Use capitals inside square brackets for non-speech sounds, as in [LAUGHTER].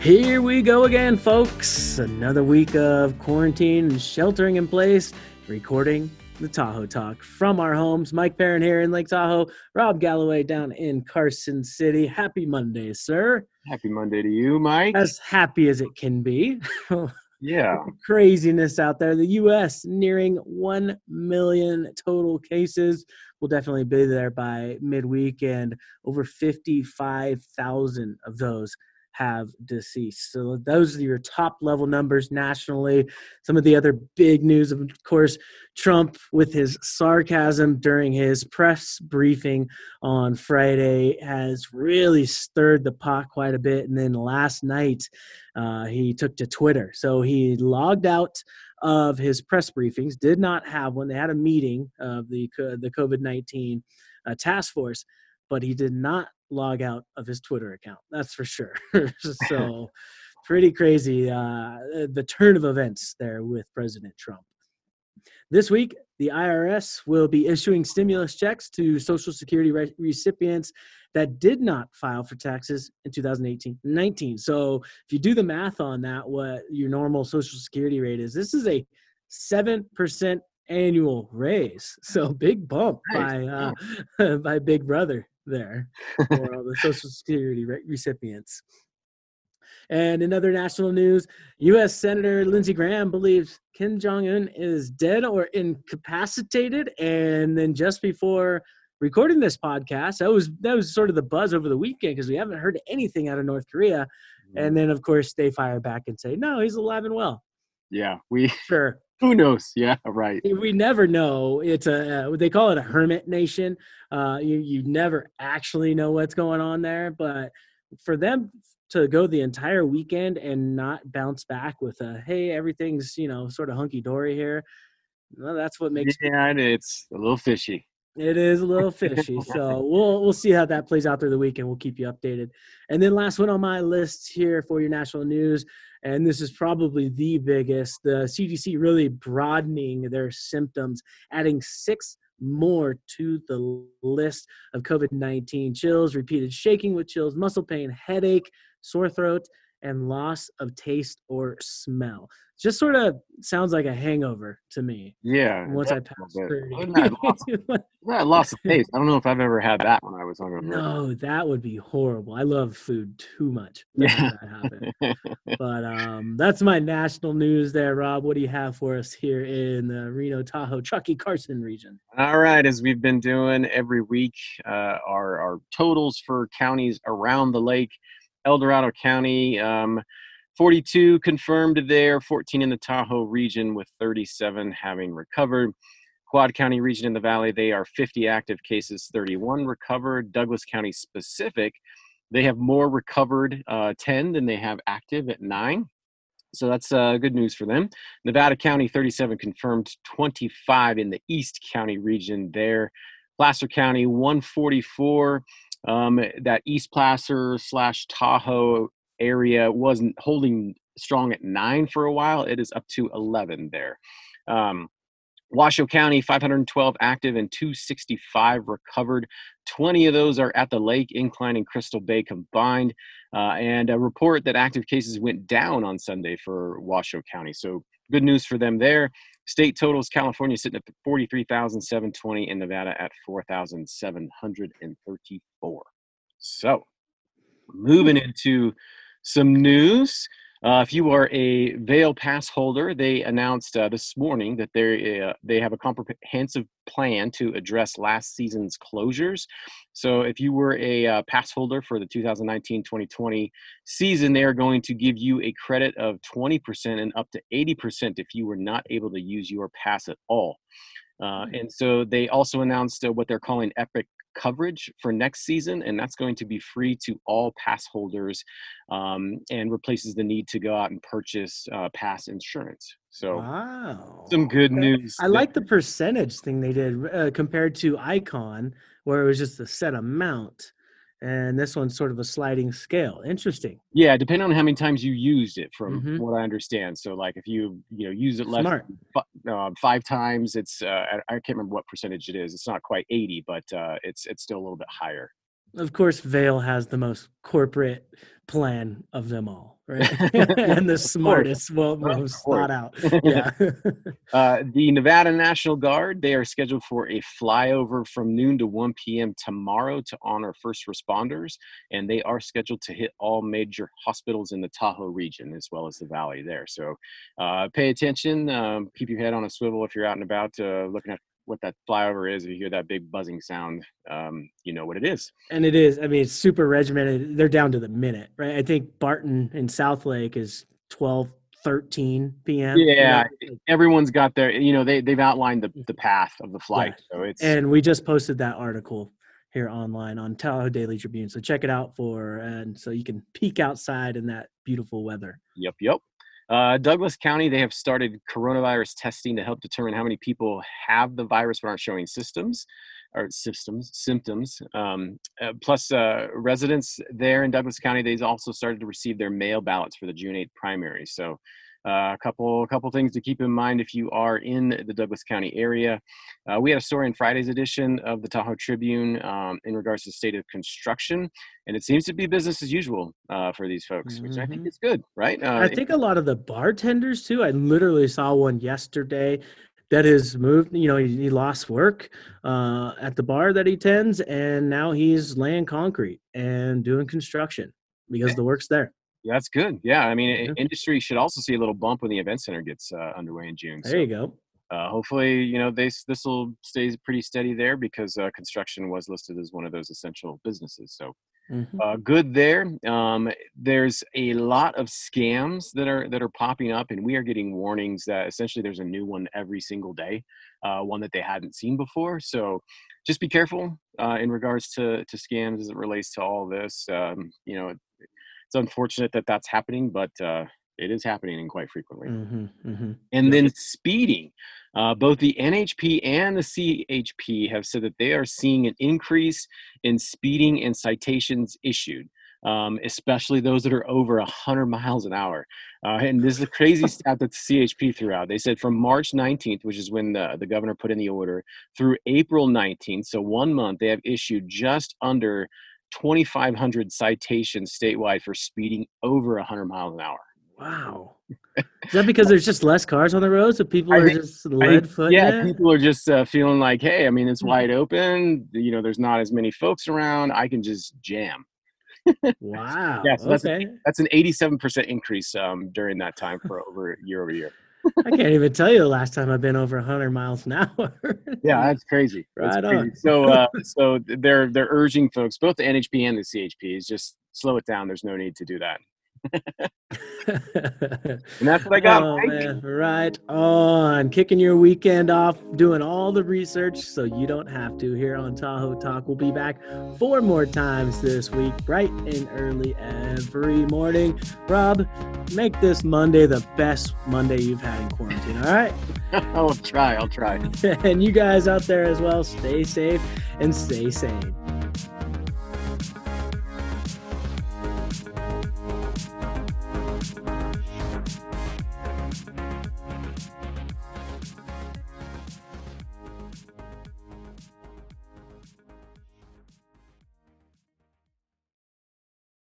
Here we go again, folks. Another week of quarantine and sheltering in place, recording the Tahoe Talk from our homes. Mike Perrin here in Lake Tahoe, Rob Galloway down in Carson City. Happy Monday, sir. Happy Monday to you, Mike. As happy as it can be. [LAUGHS] yeah. Craziness out there. The U.S. nearing 1 million total cases. We'll definitely be there by midweek, and over 55,000 of those have deceased. So those are your top level numbers nationally. Some of the other big news, of course, Trump with his sarcasm during his press briefing on Friday has really stirred the pot quite a bit. And then last night, uh, he took to Twitter. So he logged out of his press briefings, did not have one. They had a meeting of the, the COVID 19 uh, task force, but he did not log out of his Twitter account. That's for sure. [LAUGHS] [LAUGHS] so, pretty crazy uh, the turn of events there with President Trump. This week, the IRS will be issuing stimulus checks to Social Security re- recipients that did not file for taxes in 2018 19. So, if you do the math on that, what your normal Social Security rate is, this is a 7% annual raise. So, big bump by, uh, [LAUGHS] by Big Brother there [LAUGHS] for all the Social Security re- recipients. And in other national news, U.S. Senator Lindsey Graham believes Kim Jong Un is dead or incapacitated. And then just before recording this podcast, that was that was sort of the buzz over the weekend because we haven't heard anything out of North Korea. And mm-hmm. then of course they fire back and say, no, he's alive and well. Yeah, we sure [LAUGHS] who knows? Yeah, right. We never know. It's a uh, they call it a hermit nation. Uh, you you never actually know what's going on there, but for them to go the entire weekend and not bounce back with a hey everything's you know sort of hunky dory here, well, that's what makes yeah it's a little fishy. It is a little fishy, [LAUGHS] so we'll we'll see how that plays out through the weekend. We'll keep you updated. And then last one on my list here for your national news and this is probably the biggest the cdc really broadening their symptoms adding six more to the list of covid-19 chills repeated shaking with chills muscle pain headache sore throat and loss of taste or smell just sort of sounds like a hangover to me. Yeah. Once I passed thirty, I lost of taste. I don't know if I've ever had that when I was hungover. No, that would be horrible. I love food too much. [LAUGHS] Yeah. That but um, that's my national news there, Rob. What do you have for us here in the Reno, Tahoe, Truckee, Carson region? All right, as we've been doing every week, uh, our our totals for counties around the lake. El Dorado County. Um, 42 confirmed there, 14 in the Tahoe region, with 37 having recovered. Quad County region in the valley, they are 50 active cases, 31 recovered. Douglas County specific, they have more recovered, uh, 10 than they have active at nine. So that's uh, good news for them. Nevada County, 37 confirmed, 25 in the East County region there. Placer County, 144. Um, that East Placer slash Tahoe area wasn't holding strong at nine for a while. It is up to 11 there. Um, Washoe County, 512 active and 265 recovered. 20 of those are at the lake, Incline and Crystal Bay combined. Uh, and a report that active cases went down on Sunday for Washoe County. So good news for them there. State totals California sitting at 43,720 and Nevada at 4,734. So moving into some news. Uh, if you are a Vail Pass holder, they announced uh, this morning that they uh, they have a comprehensive plan to address last season's closures. So, if you were a uh, pass holder for the 2019-2020 season, they are going to give you a credit of 20% and up to 80% if you were not able to use your pass at all. Uh, hmm. and so they also announced uh, what they're calling Epic coverage for next season, and that's going to be free to all pass holders um, and replaces the need to go out and purchase uh, pass insurance. So, wow. some good news. I like the percentage thing they did uh, compared to Ikon, where it was just a set amount and this one's sort of a sliding scale. Interesting. Yeah, depending on how many times you used it, from mm-hmm. what I understand. So, like if you you know use it less uh, five times, it's uh, I, can't remember what percentage it is. It's not quite eighty, but uh, it's it's still a little bit higher. Of course, Vail has the most corporate plan of them all, right? [LAUGHS] [LAUGHS] and the smartest, well, most thought out. [LAUGHS] Yeah. uh, the Nevada National Guard, they are scheduled for a flyover from noon to 1 p.m. tomorrow to honor first responders, and they are scheduled to hit all major hospitals in the Tahoe region as well as the valley there. So uh, pay attention, um, keep your head on a swivel if you're out and about uh, looking at what that flyover is. If you hear that big buzzing sound, um, you know what it is. And it is. I mean, it's super regimented. They're down to the minute, right? I think Barton in Southlake is 12, 13 p.m. Yeah, everyone's got their. You know, they they've outlined the the path of the flight. Yeah. So it's and we just posted that article here online on Tahoe Daily Tribune. So check it out for and so you can peek outside in that beautiful weather. Yep, yep. Uh, Douglas County, they have started coronavirus testing to help determine how many people have the virus but aren't showing systems or systems symptoms. Um, uh, plus, uh, residents there in Douglas County, they've also started to receive their mail ballots for the June 8th primary. So a couple, a couple things to keep in mind if you are in the Douglas County area. Uh, we had a story in Friday's edition of the Tahoe Tribune um, in regards to the state of construction, and it seems to be business as usual uh, for these folks, mm-hmm. which I think mm-hmm. is good, right? Uh, I think a lot of the bartenders too. I literally saw one yesterday that has moved. You know, he, he lost work uh, at the bar that he tends, and now he's laying concrete and doing construction because the work's there. Yeah, that's good. Yeah, I mean, yeah. industry should also see a little bump when the event center gets uh, underway in June. There so, you go. Uh, hopefully, you know, this this will stay pretty steady there because uh, construction was listed as one of those essential businesses. So, mm-hmm. Uh, good there. Um, there's a lot of scams that are that are popping up, and we are getting warnings that essentially there's a new one every single day, uh, one that they hadn't seen before. So, just be careful uh, in regards to to scams as it relates to all this. Um, you know it's unfortunate that that's happening, but uh, it is happening and quite frequently. Mm-hmm, mm-hmm. And then speeding. Uh, both the NHP and the CHP have said that they are seeing an increase in speeding and citations issued. Um, especially those that are over 100 miles an hour. Uh, and this is a crazy [LAUGHS] stat that the CHP threw out. They said from March 19th, which is when the, the governor put in the order, through April 19th, so one month, they have issued just under 2,500 citations statewide for speeding over 100 miles an hour. Wow. [LAUGHS] Is that because there's just less cars on the road, so people are think, just lead foot? Yeah, people are just uh, feeling like, hey, I mean, it's hmm. wide open. You know, there's not as many folks around. I can just jam. [LAUGHS] wow. yeah, so that's, okay. that's an 87% increase um, during that time for over year over year. I can't even tell you the last time I've been over 100 miles an [LAUGHS] hour. yeah, that's crazy. That's crazy. So, uh, so they're they're urging folks, both the NHP and the CHP, is just slow it down. There's no need to do that and that's what I got. Oh, man. Right on. Kicking your weekend off, doing all the research so you don't have to here on Tahoe Talk. We'll be back four more times this week, bright and early every morning. Rob, make this Monday the best Monday you've had in quarantine, all right? [LAUGHS] I'll try. I'll try. [LAUGHS] and you guys out there as well, stay safe and stay sane.